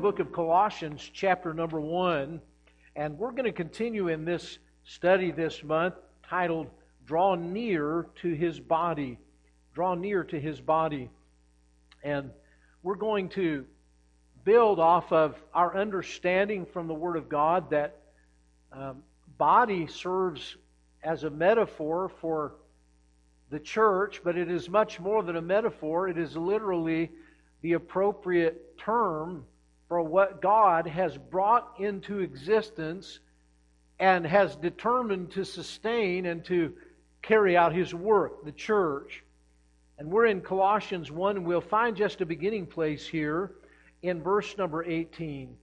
the book of Colossians, chapter number one. And we're going to continue in this study this month titled Draw Near to His Body. Draw Near to His Body. And we're going to build off of our understanding from the Word of God that um, body serves as a metaphor for the church, but it is much more than a metaphor. It is literally the appropriate term for what God has brought into existence and has determined to sustain and to carry out His work, the church. And we're in Colossians 1, and we'll find just a beginning place here in verse number 18.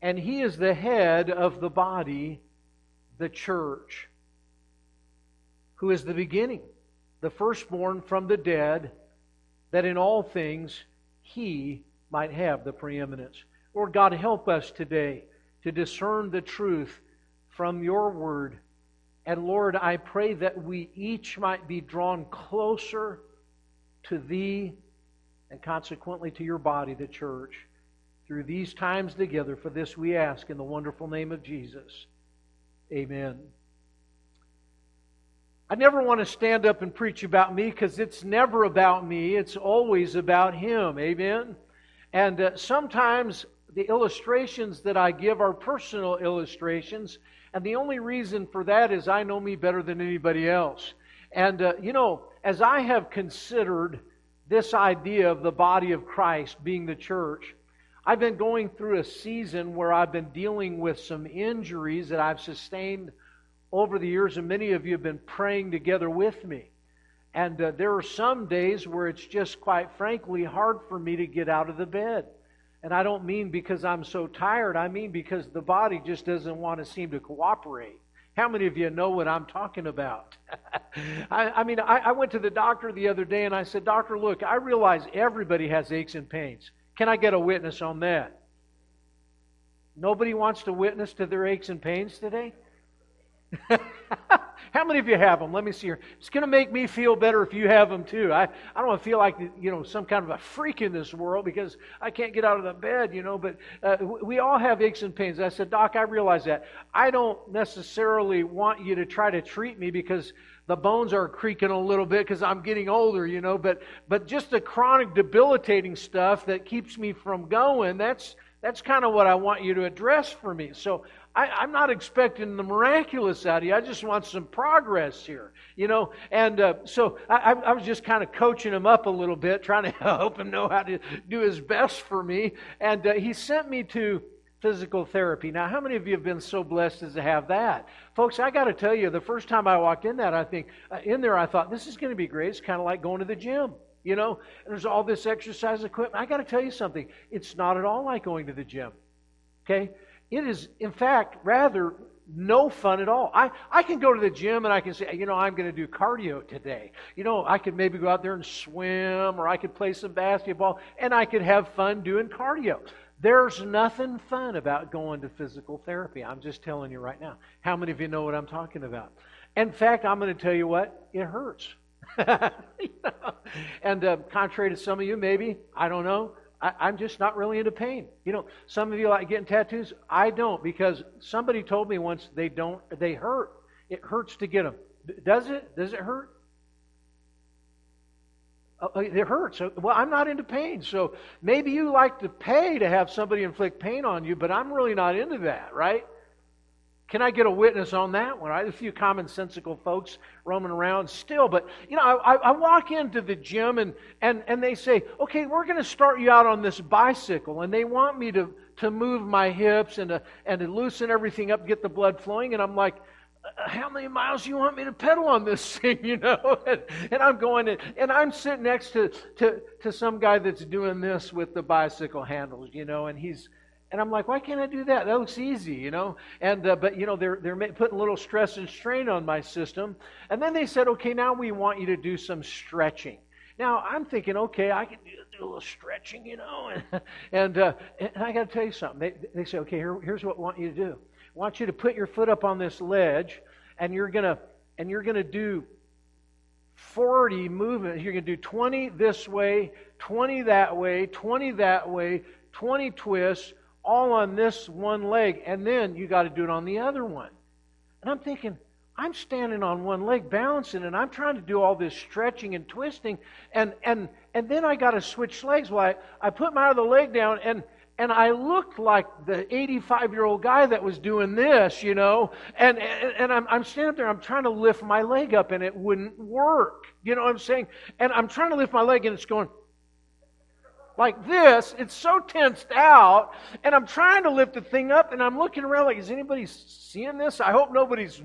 And He is the head of the body, the church, who is the beginning, the firstborn from the dead, that in all things he might have the preeminence. Lord God, help us today to discern the truth from your word. And Lord, I pray that we each might be drawn closer to thee and consequently to your body, the church, through these times together. For this we ask in the wonderful name of Jesus. Amen. I never want to stand up and preach about me because it's never about me. It's always about Him. Amen? And uh, sometimes the illustrations that I give are personal illustrations. And the only reason for that is I know me better than anybody else. And, uh, you know, as I have considered this idea of the body of Christ being the church, I've been going through a season where I've been dealing with some injuries that I've sustained over the years, and many of you have been praying together with me. And uh, there are some days where it's just quite frankly hard for me to get out of the bed. And I don't mean because I'm so tired, I mean because the body just doesn't want to seem to cooperate. How many of you know what I'm talking about? I, I, mean, I, I went to the doctor the other day and I said, Doctor, look, I realize everybody has aches and pains. Can I get a witness on that? Nobody wants to witness to their aches and pains today? How many of you have them? Let me see here. It's going to make me feel better if you have them too. I, I don't want to feel like you know some kind of a freak in this world because I can't get out of the bed, you know. But uh, we all have aches and pains. I said, Doc, I realize that. I don't necessarily want you to try to treat me because the bones are creaking a little bit because I'm getting older, you know. But but just the chronic debilitating stuff that keeps me from going. That's that's kind of what I want you to address for me. So I, am not expecting the miraculous out of you. I just want some progress here, you know. And uh, so I, I, was just kind of coaching him up a little bit, trying to help him know how to do his best for me. And uh, he sent me to physical therapy. Now, how many of you have been so blessed as to have that, folks? I got to tell you, the first time I walked in that, I think uh, in there, I thought this is going to be great. It's kind of like going to the gym. You know, there's all this exercise equipment. I got to tell you something. It's not at all like going to the gym. Okay? It is, in fact, rather no fun at all. I, I can go to the gym and I can say, you know, I'm going to do cardio today. You know, I could maybe go out there and swim or I could play some basketball and I could have fun doing cardio. There's nothing fun about going to physical therapy. I'm just telling you right now. How many of you know what I'm talking about? In fact, I'm going to tell you what, it hurts. you know? And uh, contrary to some of you, maybe, I don't know, I, am just not really into pain. You know, some of you like getting tattoos. I don't because somebody told me once they don't, they hurt. It hurts to get them. Does it? Does it hurt? Uh, it hurts. Well, I'm not into pain. So maybe you like to pay to have somebody inflict pain on you, but I'm really not into that, right? Can I get a witness on that one? Right? A few commonsensical folks roaming around still, but you know, I, I walk into the gym and, and, and they say, okay, we're going to start you out on this bicycle, and they want me to, to move my hips and to, and to loosen everything up, get the blood flowing, and I'm like, uh, how many miles do you want me to pedal on this thing, you know? And, and I'm going, and, and I'm sitting next to, to, to some guy that's doing this with the bicycle handles, you know, and he's, and I'm like, why can't I do that? That looks easy, you know. And uh, but you know they're they're putting a little stress and strain on my system. And then they said, okay, now we want you to do some stretching. Now I'm thinking, okay, I can do, do a little stretching, you know. And and, uh, and I got to tell you something. They they say, okay, here, here's what we want you to do. I want you to put your foot up on this ledge, and you're gonna and you're gonna do 40 movements. You're going to do 20 this way, 20 that way, 20 that way, 20 twists, all on this one leg. And then you got to do it on the other one. And I'm thinking, I'm standing on one leg balancing and I'm trying to do all this stretching and twisting and and and then I got to switch legs. Well, I, I put my other leg down and and I looked like the 85 year old guy that was doing this, you know, and, and, and I'm, I'm standing there, I'm trying to lift my leg up and it wouldn't work. You know what I'm saying? And I'm trying to lift my leg and it's going like this. It's so tensed out and I'm trying to lift the thing up and I'm looking around like, is anybody seeing this? I hope nobody's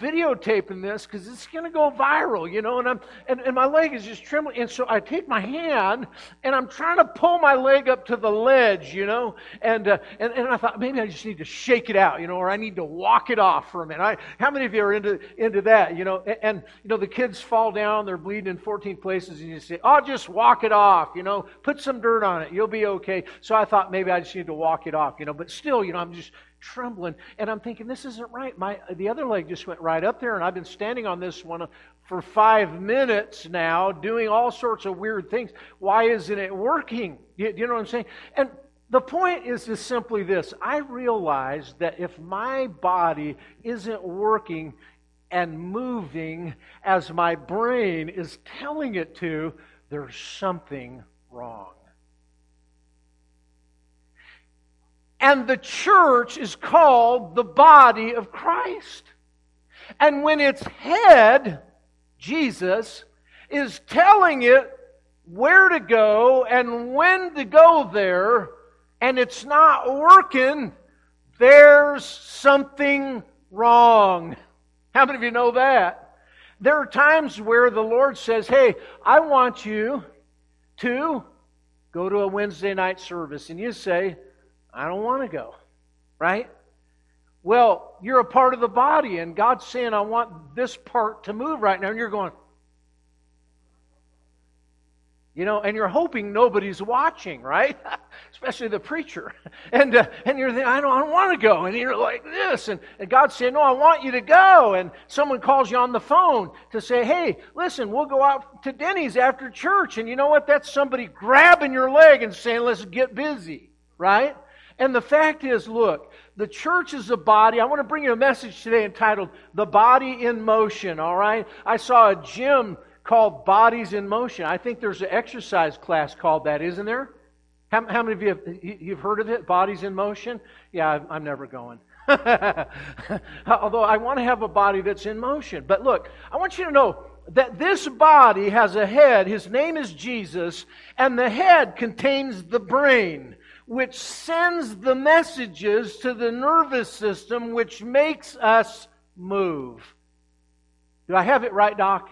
videotaping this because it's going to go viral, you know, and I'm and, and my leg is just trembling. And so I take my hand and I'm trying to pull my leg up to the ledge, you know, and uh, and, and I thought maybe I just need to shake it out, you know, or I need to walk it off for a minute. I, how many of you are into into that, you know? And, and you know the kids fall down, they're bleeding in 14 places, and you say, "Oh, just walk it off," you know, put some dirt on it, you'll be okay. So I thought maybe I just need to walk it off, you know, but still, you know, I'm just trembling. And I'm thinking, this isn't right. My, the other leg just went right up there, and I've been standing on this one uh, for five minutes now, doing all sorts of weird things. Why isn't it working? You, you know what I'm saying? And the point is just simply this I realize that if my body isn't working and moving as my brain is telling it to, there's something wrong. And the church is called the body of Christ. And when its head, Jesus, is telling it where to go and when to go there, and it's not working, there's something wrong. How many of you know that? There are times where the Lord says, Hey, I want you to go to a Wednesday night service. And you say, I don't want to go. Right? Well, you're a part of the body, and God's saying, I want this part to move right now. And you're going, you know, and you're hoping nobody's watching, right? Especially the preacher. And uh, and you're thinking, I don't, I don't want to go. And you're like this. And, and God's saying, No, I want you to go. And someone calls you on the phone to say, Hey, listen, we'll go out to Denny's after church. And you know what? That's somebody grabbing your leg and saying, Let's get busy, right? And the fact is, look, the church is a body. I want to bring you a message today entitled The Body in Motion, all right? I saw a gym called Bodies in Motion. I think there's an exercise class called that, isn't there? How, how many of you have you've heard of it, Bodies in Motion? Yeah, I'm, I'm never going. Although I want to have a body that's in motion. But look, I want you to know that this body has a head. His name is Jesus, and the head contains the brain which sends the messages to the nervous system, which makes us move. Do I have it right, Doc?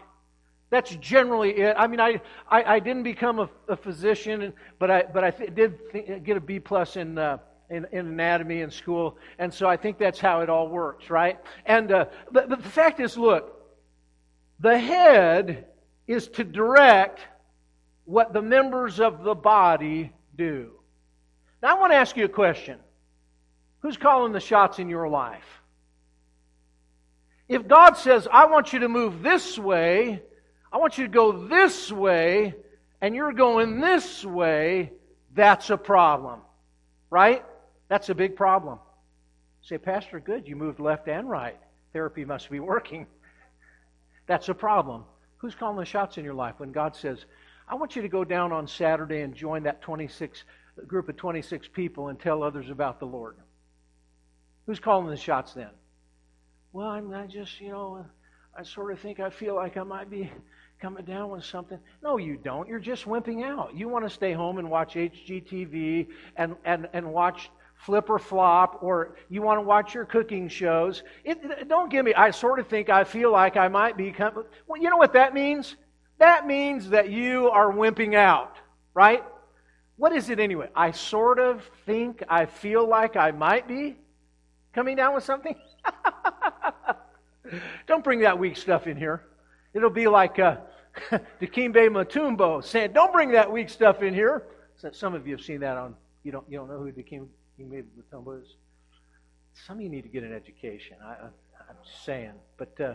That's generally it. I mean, I, I, I didn't become a, a, physician, but I, but I th- did th- get a B plus in, uh, in, in, anatomy in school, and so I think that's how it all works, right? And uh, but, but the fact is, look, the head is to direct what the members of the body do. Now, I want to ask you a question Who's calling the shots in your life? If God says, I want you to move this way, I want you to go this way, and you're going this way, that's a problem. Right? That's a big problem. say, Pastor, good, you moved left and right. Therapy must be working. That's a problem. Who's calling the shots in your life when God says, I want you to go down on Saturday and join that 26 a group of 26 people and tell others about the Lord? Who's calling the shots then? Well, I'm, I just, you know, I sort of think I feel like I might be coming down with something. No, you don't. You're just wimping out. You want to stay home and watch HGTV and, and, and watch Flip or Flop, or you want to watch your cooking shows. It, don't give me, I sort of think I feel like I might be. Well, you know what that means? That means that you are wimping out, right? What is it anyway? I sort of think, I feel like I might be coming down with something. Don't bring that weak stuff in here. It'll be like uh, Dikembe Mutombo saying, "Don't bring that weak stuff in here." So some of you have seen that on. You don't. You don't know who Dikembe Mutombo is. Some of you need to get an education. I, am saying. But uh,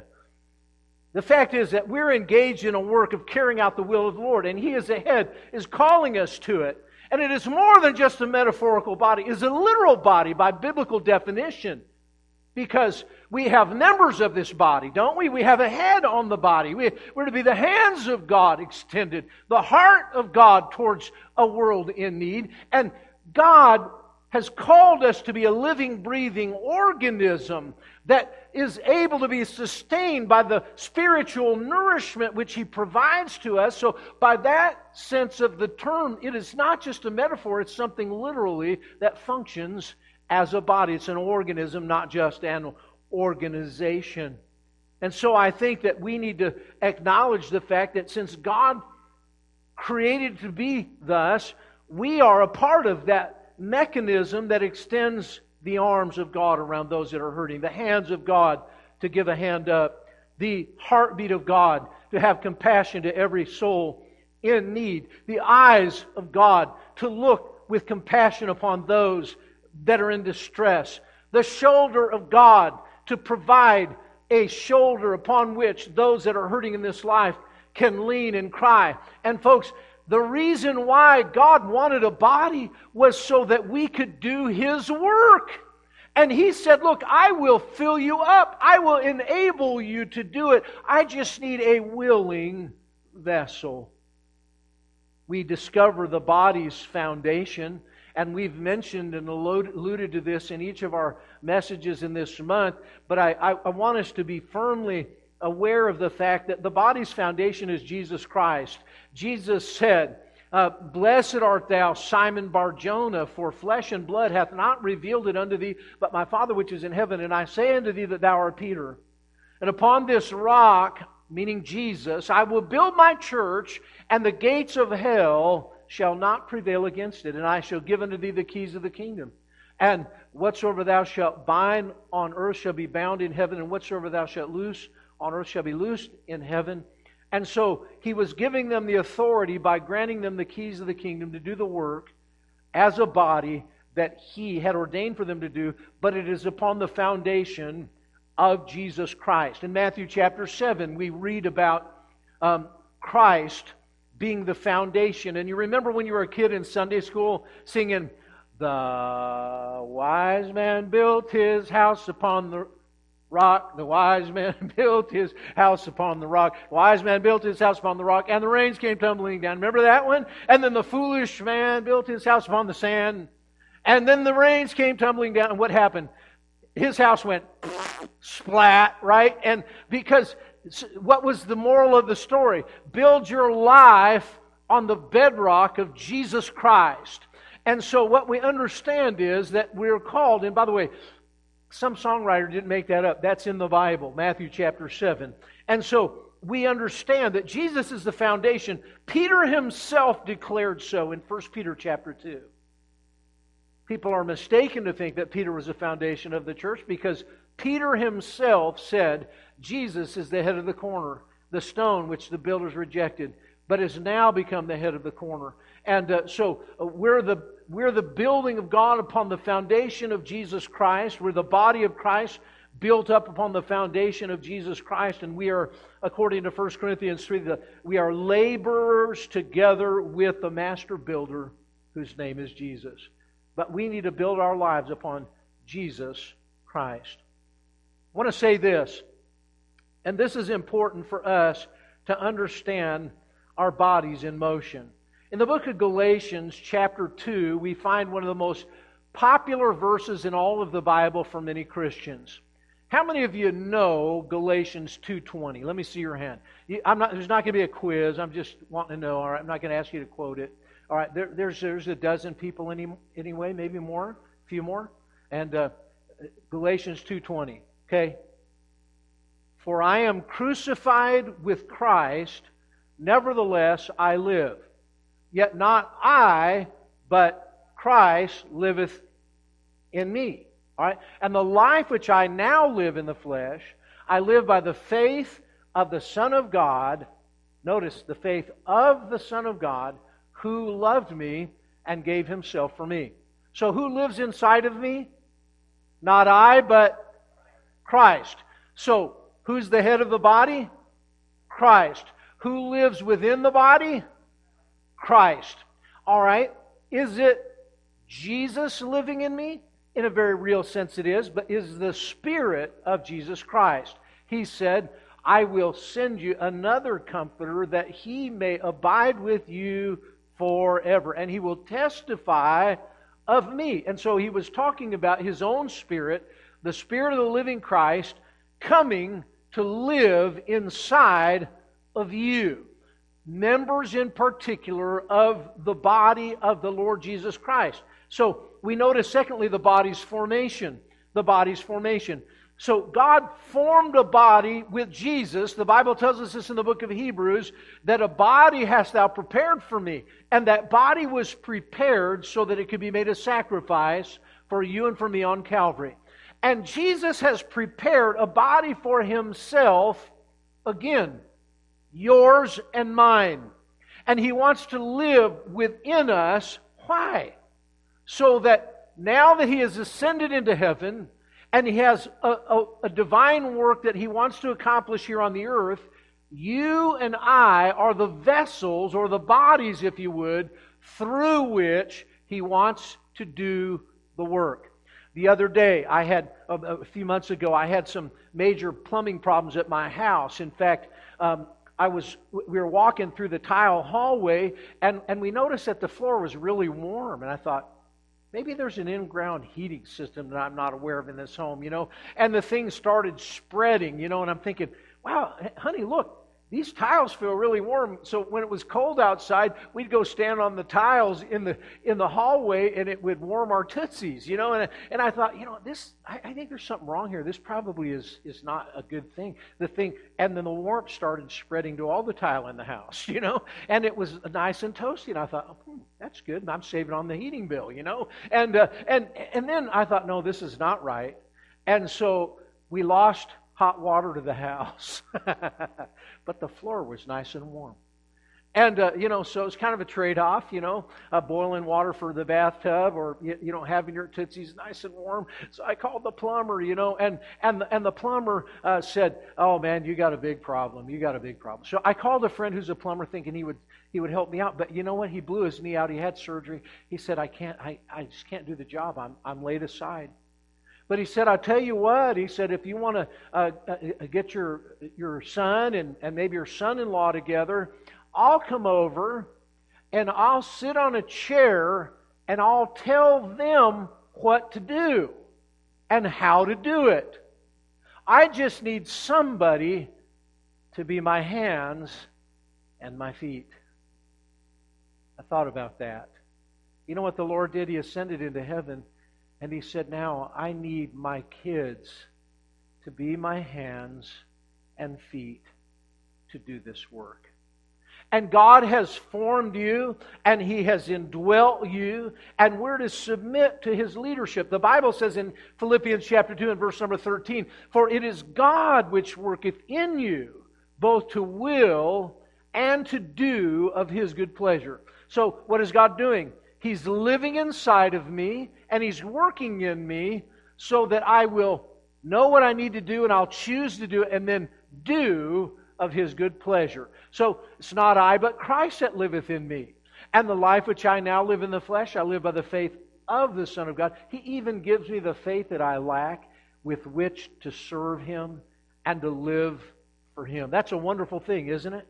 The fact is that we're engaged in a work of carrying out the will of the Lord, and He, is ahead, is calling us to it. And it is more than just a metaphorical body, it is a literal body by biblical definition. Because we have members of this body, don't we? We have a head on the body. We, we're to be the hands of God extended, the heart of God towards a world in need. And God has called us to be a living, breathing organism that is able to be sustained by the spiritual nourishment which He provides to us. So, by that sense of the term, it is not just a metaphor, it's something literally that functions as a body. It's an organism, not just an organization. And so, I think that we need to acknowledge the fact that since God created to be thus, we are a part of that mechanism that extends the arms of God around those that are hurting, the hands of God to give a hand up, the heartbeat of God to have compassion to every soul in need, the eyes of God to look with compassion upon those that are in distress, the shoulder of God to provide a shoulder upon which those that are hurting in this life can lean and cry. And folks, the reason why God wanted a body was so that we could do His work. And He said, Look, I will fill you up. I will enable you to do it. I just need a willing vessel. We discover the body's foundation, and we've mentioned and alluded to this in each of our messages in this month, but I, I, I want us to be firmly aware of the fact that the body's foundation is Jesus Christ. Jesus said, uh, Blessed art thou, Simon Barjona, for flesh and blood hath not revealed it unto thee, but my Father which is in heaven. And I say unto thee that thou art Peter. And upon this rock, meaning Jesus, I will build my church, and the gates of hell shall not prevail against it. And I shall give unto thee the keys of the kingdom. And whatsoever thou shalt bind on earth shall be bound in heaven, and whatsoever thou shalt loose on earth shall be loosed in heaven. And so he was giving them the authority by granting them the keys of the kingdom to do the work as a body that he had ordained for them to do, but it is upon the foundation of Jesus Christ. In Matthew chapter 7, we read about um, Christ being the foundation. And you remember when you were a kid in Sunday school singing, The wise man built his house upon the rock. The wise man built his house upon the rock. The wise man built his house upon the rock, and the rains came tumbling down. Remember that one? And then the foolish man built his house upon the sand. And then the rains came tumbling down. And what happened? His house went splat, right? And because what was the moral of the story? Build your life on the bedrock of Jesus Christ. And so what we understand is that we're called, and by the way, some songwriter didn't make that up. That's in the Bible, Matthew chapter 7. And so we understand that Jesus is the foundation. Peter himself declared so in 1 Peter chapter 2. People are mistaken to think that Peter was the foundation of the church because Peter himself said, Jesus is the head of the corner, the stone which the builders rejected, but has now become the head of the corner. And uh, so uh, we're the we're the building of God upon the foundation of Jesus Christ. We're the body of Christ built up upon the foundation of Jesus Christ. And we are, according to 1 Corinthians 3, the, we are laborers together with the master builder whose name is Jesus. But we need to build our lives upon Jesus Christ. I want to say this, and this is important for us to understand our bodies in motion. In the book of Galatians, chapter 2, we find one of the most popular verses in all of the Bible for many Christians. How many of you know Galatians 2:20? Let me see your hand. Not, there's not going to be a quiz. I'm just wanting to know. All right, I'm not going to ask you to quote it. All right, there, there's there's a dozen people any, anyway, maybe more, a few more. And uh, Galatians 2:20. Okay. For I am crucified with Christ; nevertheless I live. Yet not I, but Christ liveth in me. All right? And the life which I now live in the flesh, I live by the faith of the Son of God. Notice the faith of the Son of God who loved me and gave himself for me. So who lives inside of me? Not I, but Christ. So who's the head of the body? Christ. Who lives within the body? Christ. All right. Is it Jesus living in me? In a very real sense, it is, but is the Spirit of Jesus Christ. He said, I will send you another comforter that he may abide with you forever, and he will testify of me. And so he was talking about his own spirit, the Spirit of the living Christ, coming to live inside of you. Members in particular of the body of the Lord Jesus Christ. So we notice, secondly, the body's formation. The body's formation. So God formed a body with Jesus. The Bible tells us this in the book of Hebrews that a body hast thou prepared for me. And that body was prepared so that it could be made a sacrifice for you and for me on Calvary. And Jesus has prepared a body for himself, again, yours and mine. And he wants to live within us. Why? So that now that he has ascended into heaven, and he has a, a, a, divine work that he wants to accomplish here on the earth, you and I are the vessels, or the bodies, if you would, through which he wants to do the work. The other day, I had, a few months ago, I had some major plumbing problems at my house. In fact, um, I was, we were walking through the tile hallway, and, and we noticed that the floor was really warm. And I thought, Maybe there's an in ground heating system that I'm not aware of in this home, you know. And the thing started spreading, you know, and I'm thinking, wow, honey, look, these tiles feel really warm. So when it was cold outside, we'd go stand on the tiles in the in the hallway, and it would warm our tootsies, you know. And and I thought, you know, this I, I think there's something wrong here. This probably is is not a good thing. The thing, and then the warmth started spreading to all the tile in the house, you know. And it was nice and toasty. And I thought, oh, hmm, that's good. I'm saving on the heating bill, you know. And uh, and and then I thought, no, this is not right. And so we lost hot water to the house. but the floor was nice and warm. And, uh, you know, so it's kind of a trade off, you know, uh, boiling water for the bathtub or, you, you know, having your tootsies nice and warm. So I called the plumber, you know, and, and, and the plumber uh, said, Oh, man, you got a big problem. You got a big problem. So I called a friend who's a plumber thinking he would, he would help me out. But you know what? He blew his knee out. He had surgery. He said, I can't, I, I just can't do the job. I'm, I'm laid aside. But he said, I'll tell you what, he said, if you want to uh, uh, get your, your son and, and maybe your son in law together, I'll come over and I'll sit on a chair and I'll tell them what to do and how to do it. I just need somebody to be my hands and my feet. I thought about that. You know what the Lord did? He ascended into heaven and he said, Now I need my kids to be my hands and feet to do this work. And God has formed you and He has indwelt you, and we're to submit to His leadership. The Bible says in Philippians chapter 2 and verse number 13, For it is God which worketh in you both to will and to do of His good pleasure. So, what is God doing? He's living inside of me and He's working in me so that I will know what I need to do and I'll choose to do it and then do of His good pleasure. So it's not I, but Christ that liveth in me. And the life which I now live in the flesh, I live by the faith of the Son of God. He even gives me the faith that I lack with which to serve Him and to live for Him. That's a wonderful thing, isn't it?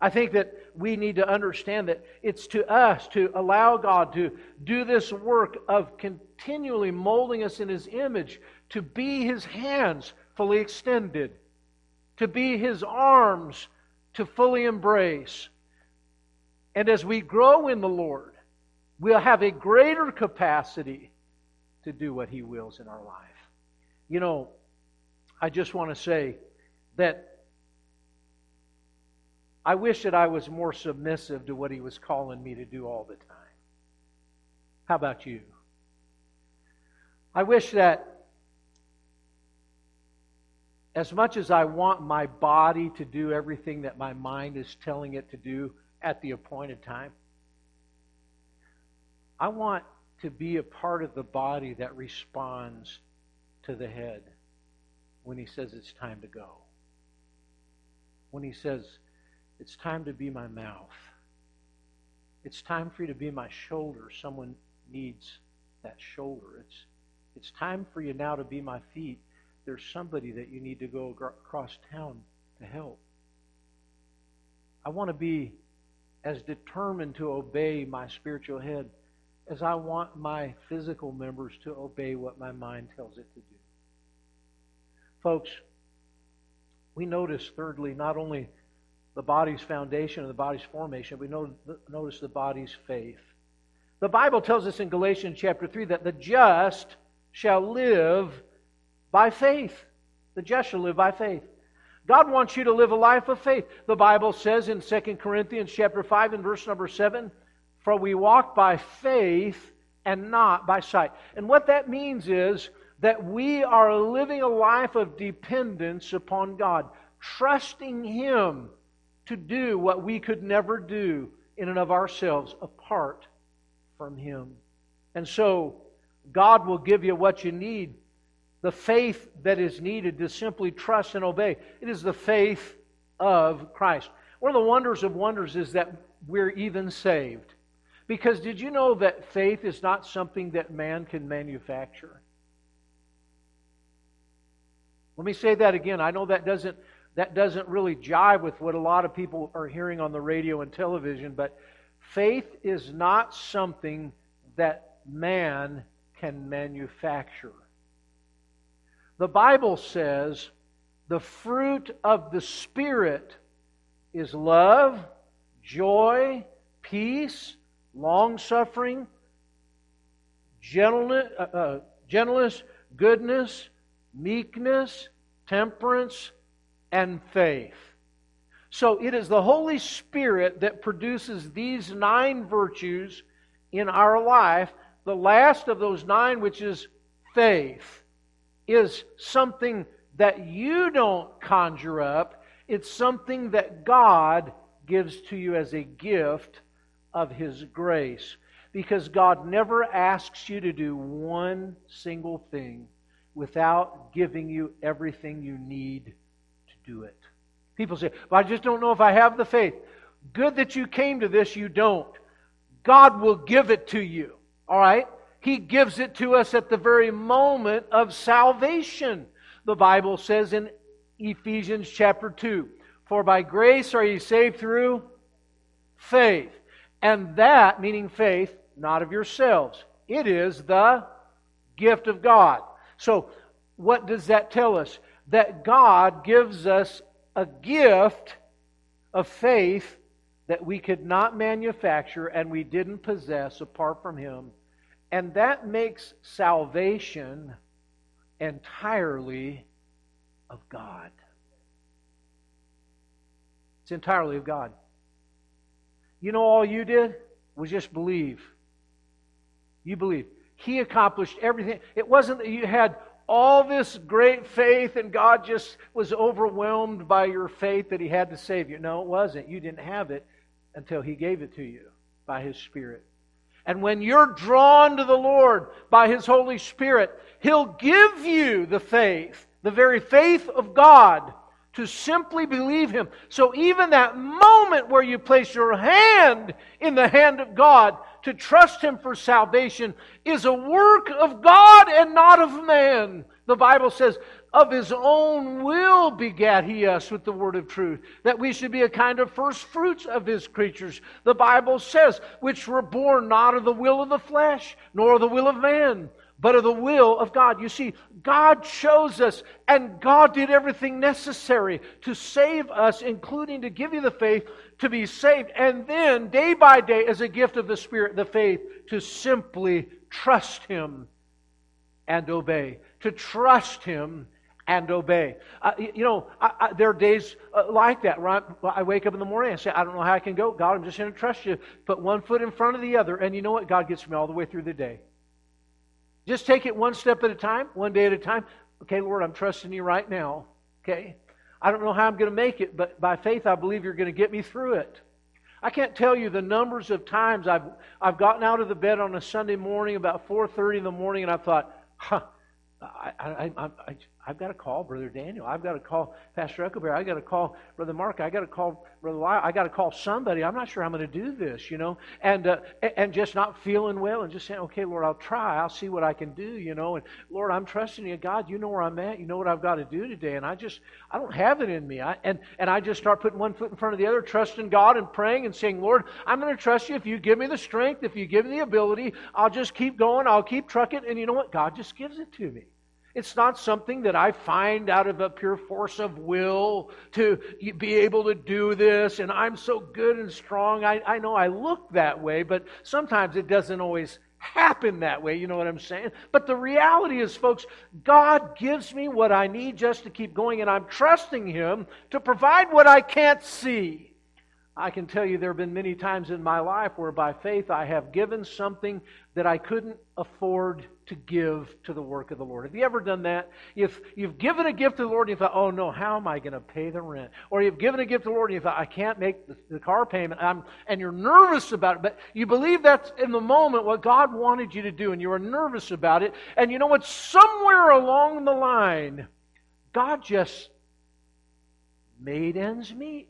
I think that we need to understand that it's to us to allow God to do this work of continually molding us in His image, to be His hands fully extended, to be His arms to fully embrace. And as we grow in the Lord, we'll have a greater capacity to do what He wills in our life. You know, I just want to say that I wish that I was more submissive to what he was calling me to do all the time. How about you? I wish that as much as I want my body to do everything that my mind is telling it to do at the appointed time, I want to be a part of the body that responds to the head when he says it's time to go when he says, It's time to be my mouth. It's time for you to be my shoulder. Someone needs that shoulder. It's, it's time for you now to be my feet. There's somebody that you need to go across town to help. I want to be as determined to obey my spiritual head as I want my physical members to obey what my mind tells it to do. Folks, we notice, thirdly, not only the body's foundation and the body's formation, we notice the body's faith. The Bible tells us in Galatians chapter 3 that the just shall live by faith. The just shall live by faith. God wants you to live a life of faith. The Bible says in 2 Corinthians chapter 5 and verse number 7, For we walk by faith and not by sight. And what that means is that we are living a life of dependence upon God, trusting Him to do what we could never do in and of ourselves apart from Him. And so, God will give you what you need the faith that is needed to simply trust and obey. It is the faith of Christ. One of the wonders of wonders is that we're even saved. Because did you know that faith is not something that man can manufacture? Let me say that again. I know that doesn't that doesn't really jive with what a lot of people are hearing on the radio and television, but faith is not something that man can manufacture. The Bible says the fruit of the Spirit is love, joy, peace, long suffering, gentleness, uh, uh, gentleness, goodness, meekness, temperance, and faith. So it is the Holy Spirit that produces these nine virtues in our life. The last of those nine, which is faith, is something that you don't conjure up. It's something that God gives to you as a gift of His grace. Because God never asks you to do one single thing without giving you everything you need do it. People say, well, I just don't know if I have the faith. Good that you came to this, you don't. God will give it to you. All right? He gives it to us at the very moment of salvation. The Bible says in Ephesians chapter 2 For by grace are ye saved through faith. And that, meaning faith, not of yourselves. It is the gift of God. So, what does that tell us? That God gives us a gift of faith that we could not manufacture and we didn't possess apart from Him and that makes salvation entirely of God. It's entirely of God. You know, all you did was just believe. You believe. He accomplished everything. It wasn't that you had all this great faith and God just was overwhelmed by your faith that He had to save you. No, it wasn't. You didn't have it until He gave it to you by His Spirit. And when you're drawn to the Lord by His Holy Spirit, He'll give you the faith, the very faith of God, to simply believe Him. So even that moment where you place your hand in the hand of God to trust Him for salvation is a work of God and not of man. The Bible says, of his own will begat he us with the word of truth, that we should be a kind of first fruits of his creatures. The Bible says, which were born not of the will of the flesh, nor of the will of man, but of the will of God. You see, God chose us, and God did everything necessary to save us, including to give you the faith to be saved, and then, day by day, as a gift of the Spirit, the faith to simply trust Him and obey. To trust Him and obey. Uh, you know, I, I, there are days uh, like that where I, I, wake up in the morning and say, I don't know how I can go. God, I'm just going to trust you. Put one foot in front of the other. And you know what? God gets me all the way through the day. Just take it one step at a time, one day at a time. Okay, Lord, I'm trusting you right now. Okay? I don't know how I'm going to make it, but by faith, I believe you're going to get me through it. I can't tell you the numbers of times I've, I've gotten out of the bed on a Sunday morning about 4.30 in the morning and I thought, huh, I, I, I, I've got to call Brother Daniel. I've got to call Pastor Echobear. I've got to call Brother Mark. I've got to call Brother Lyle. I've got to call somebody. I'm not sure I'm going to do this, you know, and, uh, and just not feeling well and just saying, okay, Lord, I'll try. I'll see what I can do, you know, and Lord, I'm trusting you. God, you know where I'm at. You know what I've got to do today. And I just, I don't have it in me. I, and, and I just start putting one foot in front of the other, trusting God and praying and saying, Lord, I'm going to trust you. If you give me the strength, if you give me the ability, I'll just keep going. I'll keep trucking. And you know what? God just gives it to me. It's not something that I find out of a pure force of will to be able to do this, and I'm so good and strong. I, I know I look that way, but sometimes it doesn't always happen that way. You know what I'm saying? But the reality is, folks, God gives me what I need just to keep going, and I'm trusting Him to provide what I can't see. I can tell you there have been many times in my life where by faith I have given something that I couldn't afford to give to the work of the Lord. Have you ever done that? If you've given a gift to the Lord and you thought, oh no, how am I going to pay the rent? Or you've given a gift to the Lord and you thought, I can't make the, car payment, I'm, and you're nervous about it, but you believe that's in the moment what God wanted you to do, and you were nervous about it, and you know what? Somewhere along the line, God just made ends meet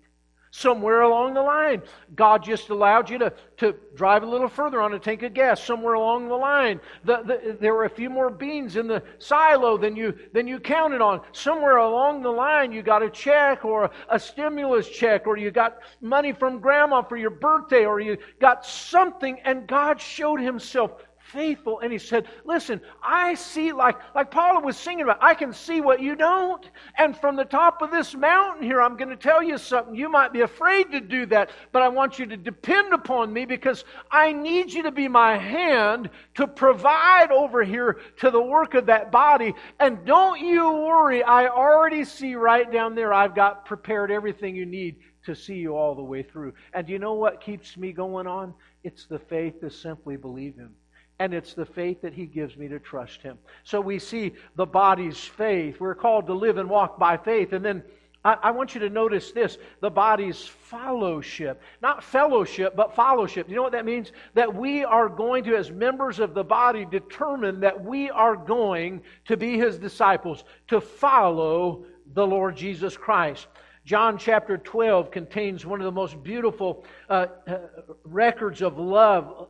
somewhere along the line. God just allowed you to, to drive a little further on a tank of gas somewhere along the line. The, the, there were a few more beans in the silo than you, than you counted on. Somewhere along the line, you got a check or a, a stimulus check or you got money from grandma for your birthday or you got something and God showed himself faithful. And he said, Listen, I see, like, like Paula was singing about, I can see what you don't. And from the top of this mountain here, I'm going to tell you something. You might be afraid to do that, but I want you to depend upon me because I need you to be my hand to provide over here to the work of that body. And don't you worry, I already see right down there, I've got prepared everything you need to see you all the way through. And you know what keeps me going on? It's the faith to simply believe Him. And it's the faith that He gives me to trust Him. So we see the body's faith. We're called to live and walk by faith. And then I, I want you to notice this the body's fellowship. Not fellowship, but fellowship. You know what that means? That we are going to, as members of the body, determine that we are going to be His disciples, to follow the Lord Jesus Christ. John chapter 12 contains one of the most beautiful uh, uh, records of love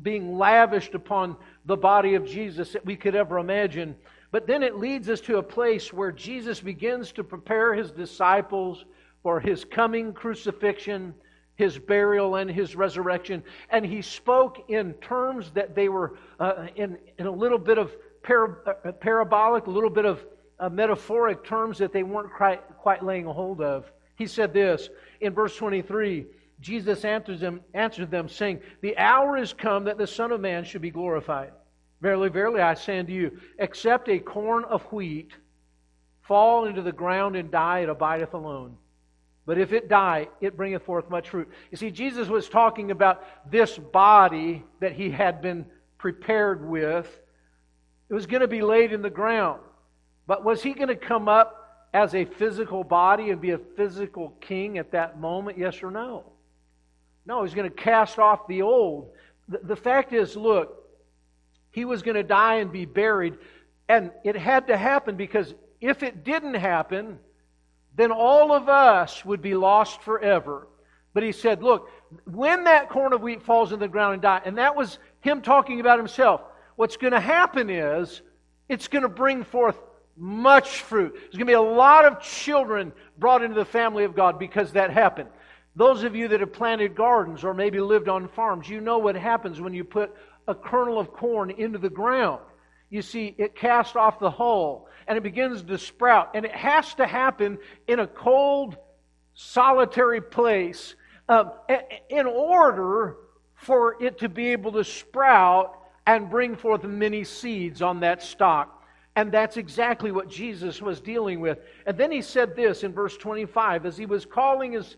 being lavished upon the body of Jesus that we could ever imagine. But then it leads us to a place where Jesus begins to prepare his disciples for his coming crucifixion, his burial, and his resurrection. And he spoke in terms that they were uh, in, in a little bit of uh, parabolic, a little bit of uh, metaphoric terms that they weren't quite, quite laying hold of. He said this in verse 23 Jesus answered them, answered them, saying, The hour is come that the Son of Man should be glorified. Verily, verily, I say unto you, except a corn of wheat fall into the ground and die, it abideth alone. But if it die, it bringeth forth much fruit. You see, Jesus was talking about this body that he had been prepared with. It was going to be laid in the ground. But was he going to come up as a physical body and be a physical king at that moment? Yes or no? No, he's going to cast off the old. The, fact is, look, he was going to die and be buried, and it had to happen because if it didn't happen, then all of us would be lost forever. But he said, Look, when that corn of wheat falls in the ground and dies, and that was him talking about himself, what's going to happen is it's going to bring forth much fruit. There's going to be a lot of children brought into the family of God because that happened. Those of you that have planted gardens or maybe lived on farms, you know what happens when you put a kernel of corn into the ground. You see, it casts off the hull and it begins to sprout. And it has to happen in a cold, solitary place uh, in order for it to be able to sprout and bring forth many seeds on that stock. And that's exactly what Jesus was dealing with. And then he said this in verse 25 as he was calling his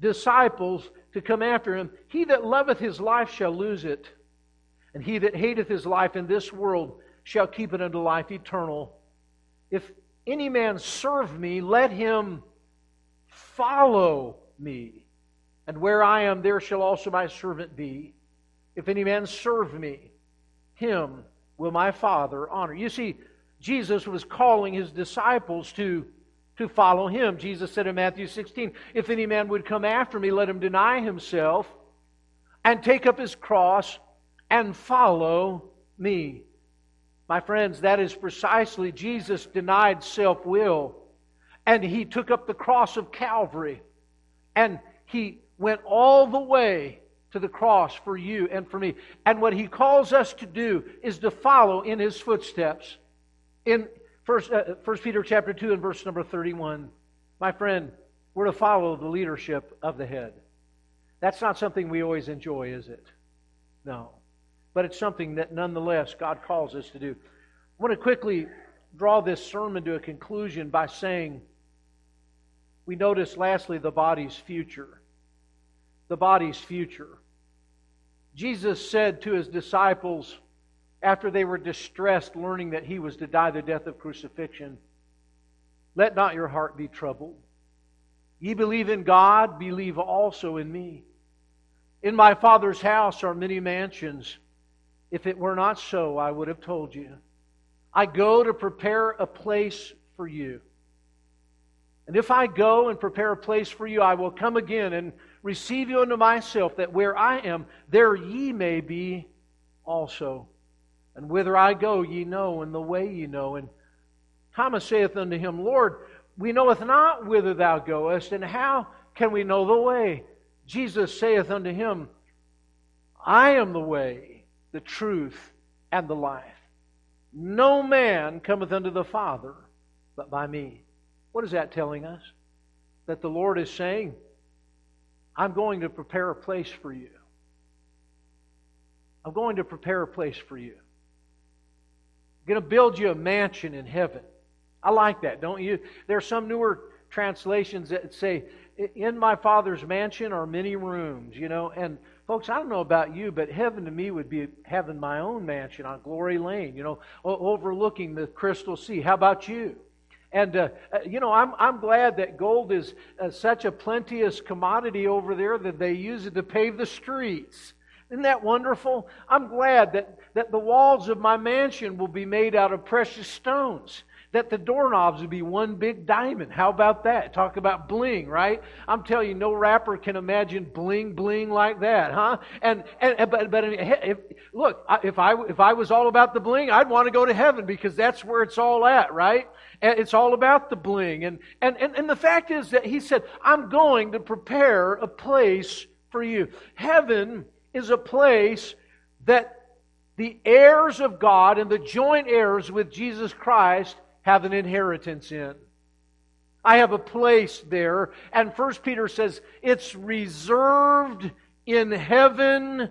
disciples to come after him He that loveth his life shall lose it, and he that hateth his life in this world shall keep it unto life eternal. If any man serve me, let him follow me. And where I am, there shall also my servant be. If any man serve me, him will my Father honor. You see, Jesus was calling his disciples to, to follow him. Jesus said in Matthew 16, If any man would come after me, let him deny himself and take up his cross and follow me. My friends, that is precisely Jesus denied self will and he took up the cross of Calvary and he went all the way to the cross for you and for me. And what he calls us to do is to follow in his footsteps. In First, uh, First Peter chapter 2 and verse number 31, my friend, we're to follow the leadership of the head. That's not something we always enjoy, is it? No. But it's something that nonetheless God calls us to do. I want to quickly draw this sermon to a conclusion by saying we notice lastly the body's future. The body's future. Jesus said to his disciples after they were distressed learning that he was to die the death of crucifixion, Let not your heart be troubled. Ye believe in God, believe also in me. In my Father's house are many mansions. If it were not so, I would have told you. I go to prepare a place for you. And if I go and prepare a place for you, I will come again and receive you unto myself, that where I am, there ye may be also. And whither I go, ye know, and the way ye know. And Thomas saith unto him, Lord, we knoweth not whither thou goest, and how can we know the way? Jesus saith unto him, I am the way, the truth, and the life. No man cometh unto the Father but by me. What is that telling us? That the Lord is saying, I'm going to prepare a place for you. I'm going to prepare a place for you. Going to build you a mansion in heaven. I like that, don't you? There are some newer translations that say, In my Father's mansion are many rooms, you know. And folks, I don't know about you, but heaven to me would be having my own mansion on Glory Lane, you know, overlooking the crystal sea. How about you? And, uh, uh, you know, I'm, I'm glad that gold is uh, such a plenteous commodity over there that they use it to pave the streets. Isn't that wonderful? I'm glad that, that the walls of my mansion will be made out of precious stones that the doorknobs would be one big diamond. How about that? Talk about bling, right? I'm telling you, no rapper can imagine bling bling like that, huh? And and but but if, look, if I if I was all about the bling, I'd want to go to heaven because that's where it's all at, right? And it's all about the bling. And and and, and the fact is that he said, "I'm going to prepare a place for you." Heaven is a place that the heirs of God and the joint heirs with Jesus Christ have an inheritance in. I have a place there. And First Peter says, it's reserved in heaven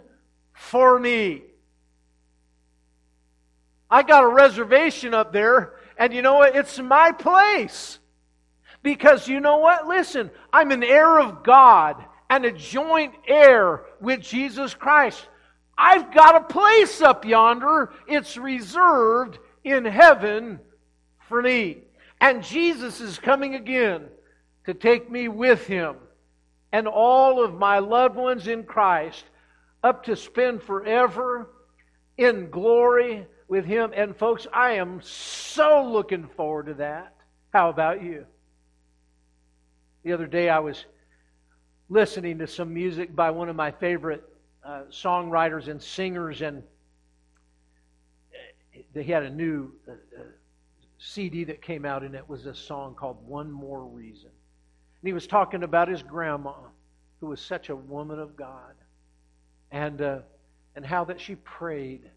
for me. I got a reservation up there, and you know what? It's my place. Because you know what? Listen, I'm an heir of God and a joint heir with Jesus Christ. I've got a place up yonder. It's reserved in heaven for me. And Jesus is coming again to take me with him and all of my loved ones in Christ up to spend forever in glory with him. And folks, I am so looking forward to that. How about you? The other day I was listening to some music by one of my favorite uh, songwriters and singers, and he had a new uh, uh CD that came out, and it was a song called One More Reason. And he was talking about his grandma, who was such a woman of God, and, uh, and how that she prayed.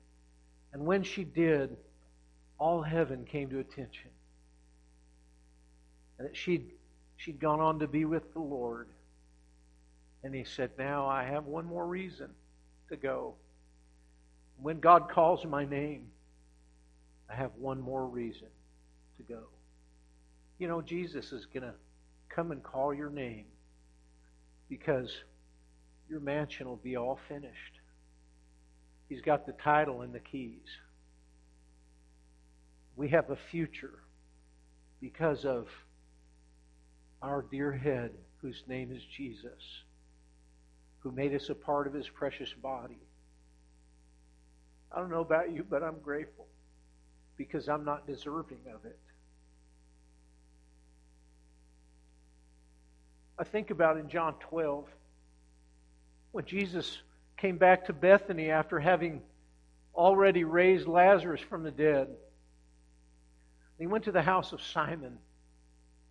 And when she did, all heaven came to attention. And that she'd, she'd gone on to be with the Lord. And he said, Now I have one more reason to go. When God calls my name, I have one more reason to go. You know, Jesus is going to come and call your name because your mansion will be all finished. He's got the title and the keys. We have a future because of our dear head, whose name is Jesus, who made us a part of his precious body. I don't know about you, but I'm grateful. because I'm not deserving of it. I think about in John 12 when Jesus came back to Bethany after having already raised Lazarus from the dead. He went to the house of Simon,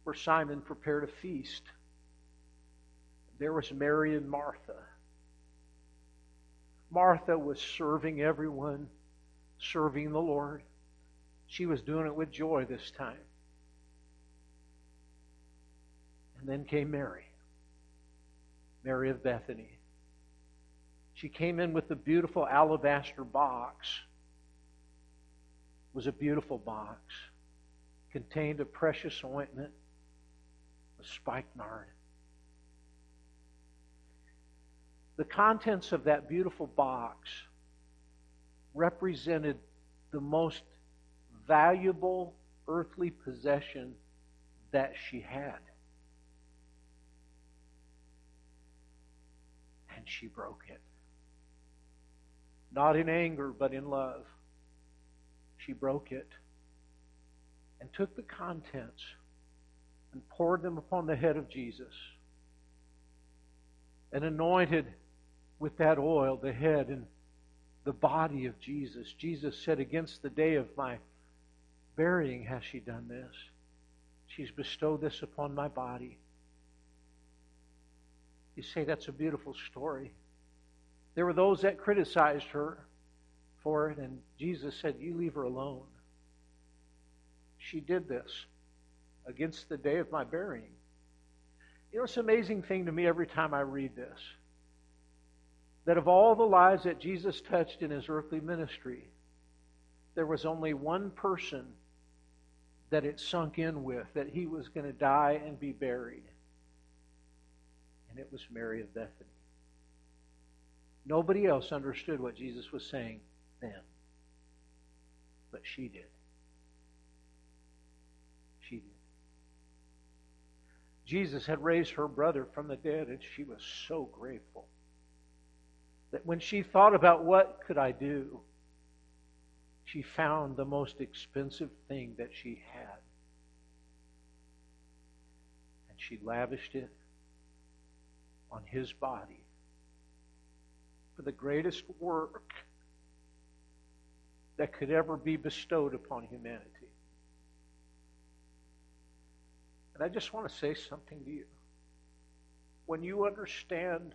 where Simon prepared a feast. There was Mary and Martha. Martha was serving everyone, serving the Lord. She was doing it with joy this time. And then came Mary, Mary of Bethany. She came in with a beautiful alabaster box. It was a beautiful box. Contained a precious ointment, a spikenard. The contents of that beautiful box represented the most valuable earthly possession that she had. And she broke it. Not in anger, but in love. She broke it and took the contents and poured them upon the head of Jesus and anointed with that oil the head and the body of Jesus. Jesus said, Against the day of my burying has she done this. She's bestowed this upon my body. You say that's a beautiful story. There were those that criticized her for it, and Jesus said, You leave her alone. She did this against the day of my burying. You know, it's an amazing thing to me every time I read this that of all the lives that Jesus touched in his earthly ministry, there was only one person that it sunk in with that he was going to die and be buried. And it was Mary of Bethany. Nobody else understood what Jesus was saying then. But she did. She did. Jesus had raised her brother from the dead, and she was so grateful that when she thought about what could I do, she found the most expensive thing that she had. And she lavished it on his body for the greatest work that could ever be bestowed upon humanity. And I just want to say something to you. When you understand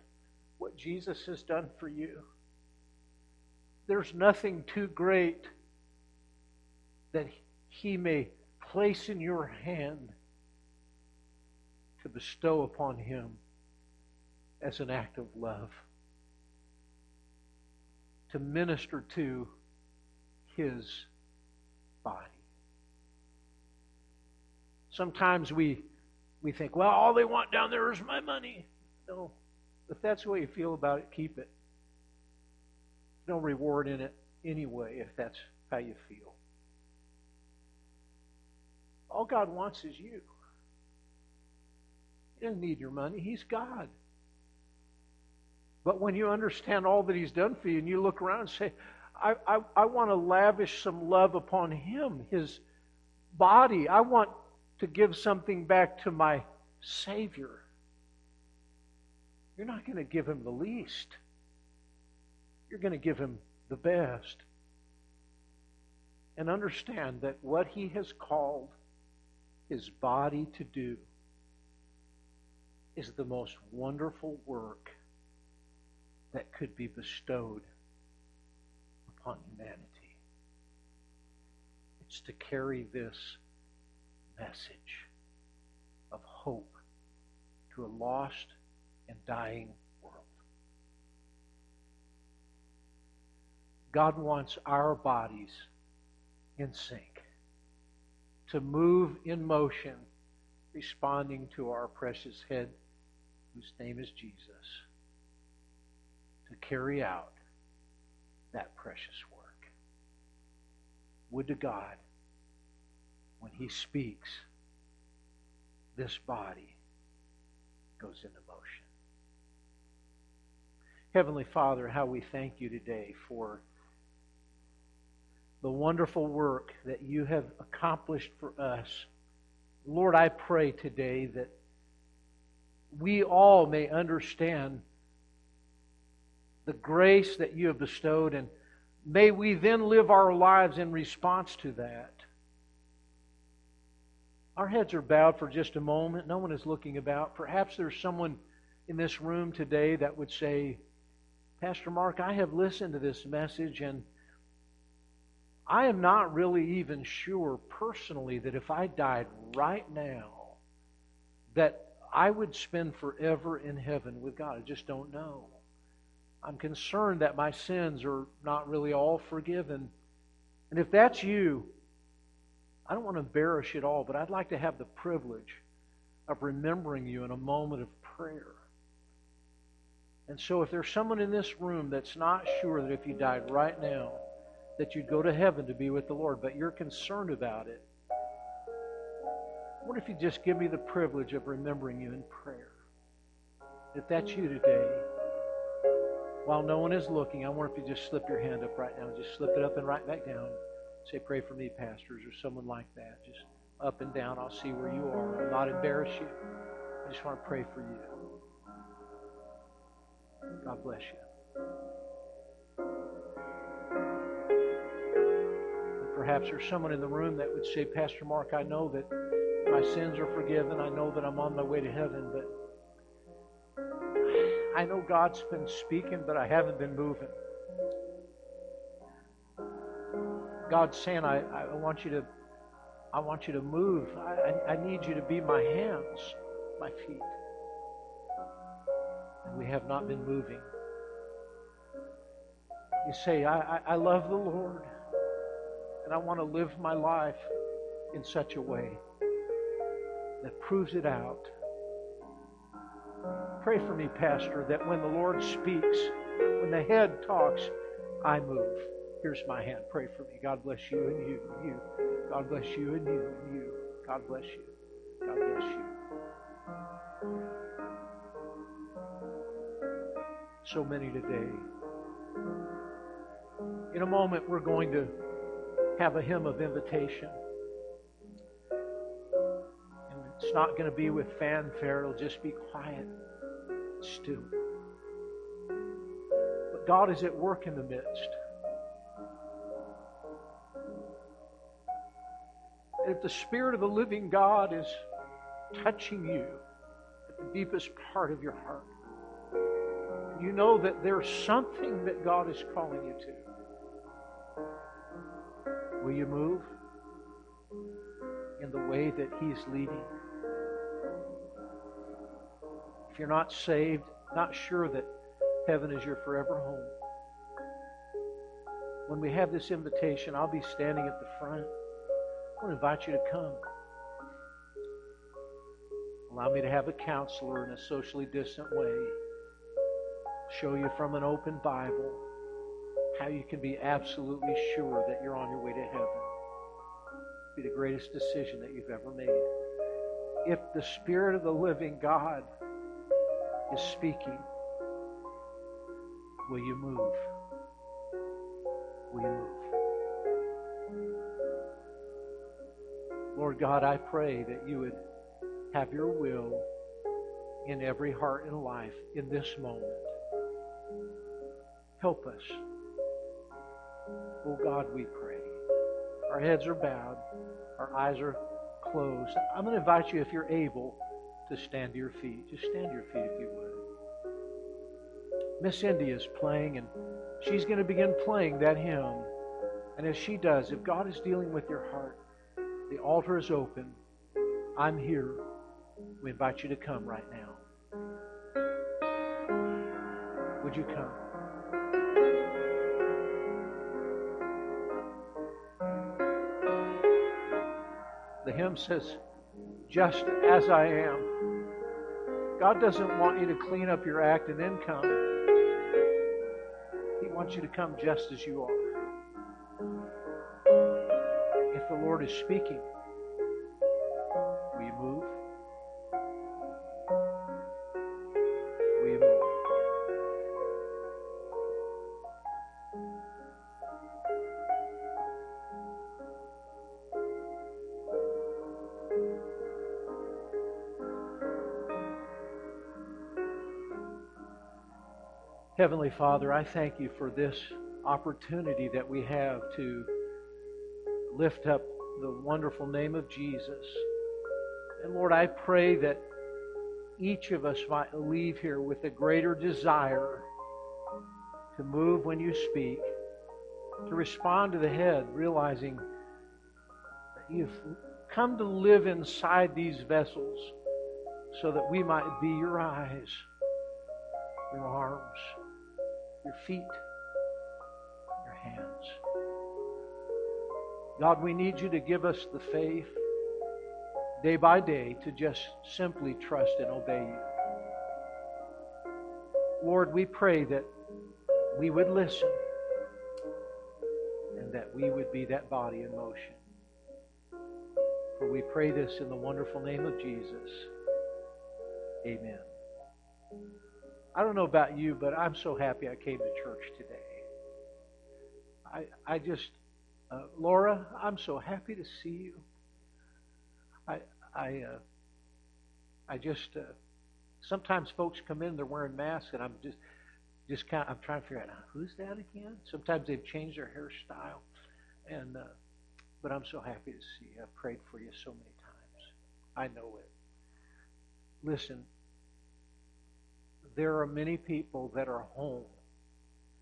what Jesus has done for you, there's nothing too great that He may place in your hand to bestow upon Him as an act of love to minister to his body. Sometimes we we think, well, all they want down there is my money. No. If that's the way you feel about it, keep it. No reward in it anyway, if that's how you feel. All God wants is you. He doesn't need your money. He's God. But when you understand all that He's done for you and you look around and say, I, I, I want to lavish some love upon Him, His body. I want to give something back to my Savior. You're not going to give Him the least, you're going to give Him the best. And understand that what He has called His body to do is the most wonderful work that could be bestowed upon humanity. It's to carry this message of hope to a lost and dying world. God wants our bodies in sync, to move in motion, responding to our precious head, whose name is Jesus to carry out that precious work. Would to God, when He speaks, this body goes into motion. Heavenly Father, how we thank you today for the wonderful work that you have accomplished for us. Lord, I pray today that we all may understand the grace that you have bestowed, and may we then live our lives in response to that. Our heads are bowed for just a moment. No one is looking about. Perhaps there's someone in this room today that would say, Pastor Mark, I have listened to this message and I am not really even sure personally that if I died right now, that I would spend forever in heaven with God. I just don't know. I'm concerned that my sins are not really all forgiven. And if that's you, I don't want to embarrass you at all, but I'd like to have the privilege of remembering you in a moment of prayer. And so if there's someone in this room that's not sure that if you died right now, that you'd go to heaven to be with the Lord, but you're concerned about it, what if you just give me the privilege of remembering you in prayer? If that's you today, while no one is looking, I wonder if you just slip your hand up right now. Just slip it up and right back down. Say, pray for me, pastors, or someone like that. Just up and down. I'll see where you are. I'll not embarrass you. I just want to pray for you. God bless you. And perhaps there's someone in the room that would say, Pastor Mark, I know that my sins are forgiven. I know that I'm on my way to heaven, but I know God's been speaking, but I haven't been moving. God's saying, I, I want you to I want you to move. I, I, I need you to be my hands, my feet. And we have not been moving. You say, I, I, I love the Lord, and I want to live my life in such a way that proves it out. Pray for me, Pastor, that when the Lord speaks, when the head talks, I move. Here's my hand. Pray for me. God bless you and you and you. God bless you and you and you. God bless you. God bless you. So many today. In a moment, we're going to have a hymn of invitation. And it's not going to be with fanfare, it'll just be quiet, still. But God is at work in the midst. And if the Spirit of the living God is touching you at the deepest part of your heart, you know that there's something that God is calling you to. Will you move in the way that He's leading? If you're not saved, not sure that heaven is your forever home, when we have this invitation, I'll be standing at the front. I want to invite you to come. Allow me to have a counselor in a socially distant way. Show you from an open Bible how you can be absolutely sure that you're on your way to heaven. Be the greatest decision that you've ever made. If the Spirit of the living God is speaking, will you move? Will you move? Lord God, I pray that you would have your will in every heart and life in this moment. Help us. Oh God, we pray. Our heads are bowed, our eyes are closed. I'm going to invite you, if you're able, to stand to your feet. Just stand to your feet if you would. Miss India is playing, and she's going to begin playing that hymn. And as she does, if God is dealing with your heart, the altar is open. I'm here. We invite you to come right now. Would you come? The hymn says, just as I am. God doesn't want you to clean up your act and then come. He wants you to come just as you are. If the Lord is speaking, Heavenly Father, I thank you for this opportunity that we have to lift up the wonderful name of Jesus. And Lord, I pray that each of us might leave here with a greater desire to move when you speak, to respond to the head, realizing that you've come to live inside these vessels so that we might be your eyes, your arms, your feet, your hands. God, we need you to give us the faith day by day to just simply trust and obey you. Lord, we pray that we would listen and that we would be that body in motion. For we pray this in the wonderful name of Jesus. Amen. I don't know about you, but I'm so happy I came to church today. I, I just, uh, Laura, I'm so happy to see you. I, I, uh, I just, uh, sometimes folks come in, they're wearing masks, and I'm just, just kind of, I'm trying to figure out who's that again. Sometimes they've changed their hairstyle, and uh, but I'm so happy to see you. I've prayed for you so many times. I know it. Listen, there are many people that are home,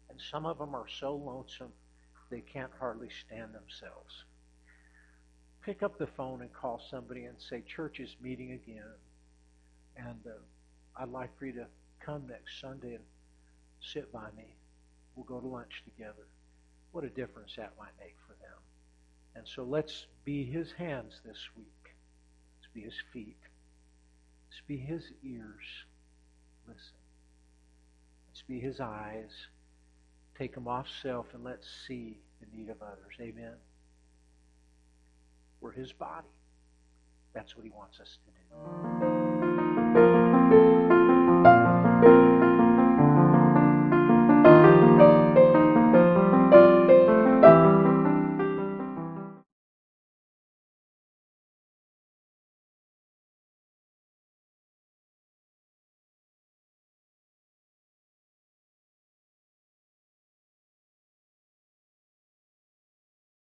and some of them are so lonesome they can't hardly stand themselves. Pick up the phone and call somebody and say, Church is meeting again, and uh, I'd like for you to come next Sunday and sit by me. We'll go to lunch together. What a difference that might make for them. And so let's be his hands this week. Let's be his feet. Let's be his ears. Listen. Be his eyes. Take him off self and let's see the need of others. Amen. We're his body. That's what he wants us to do.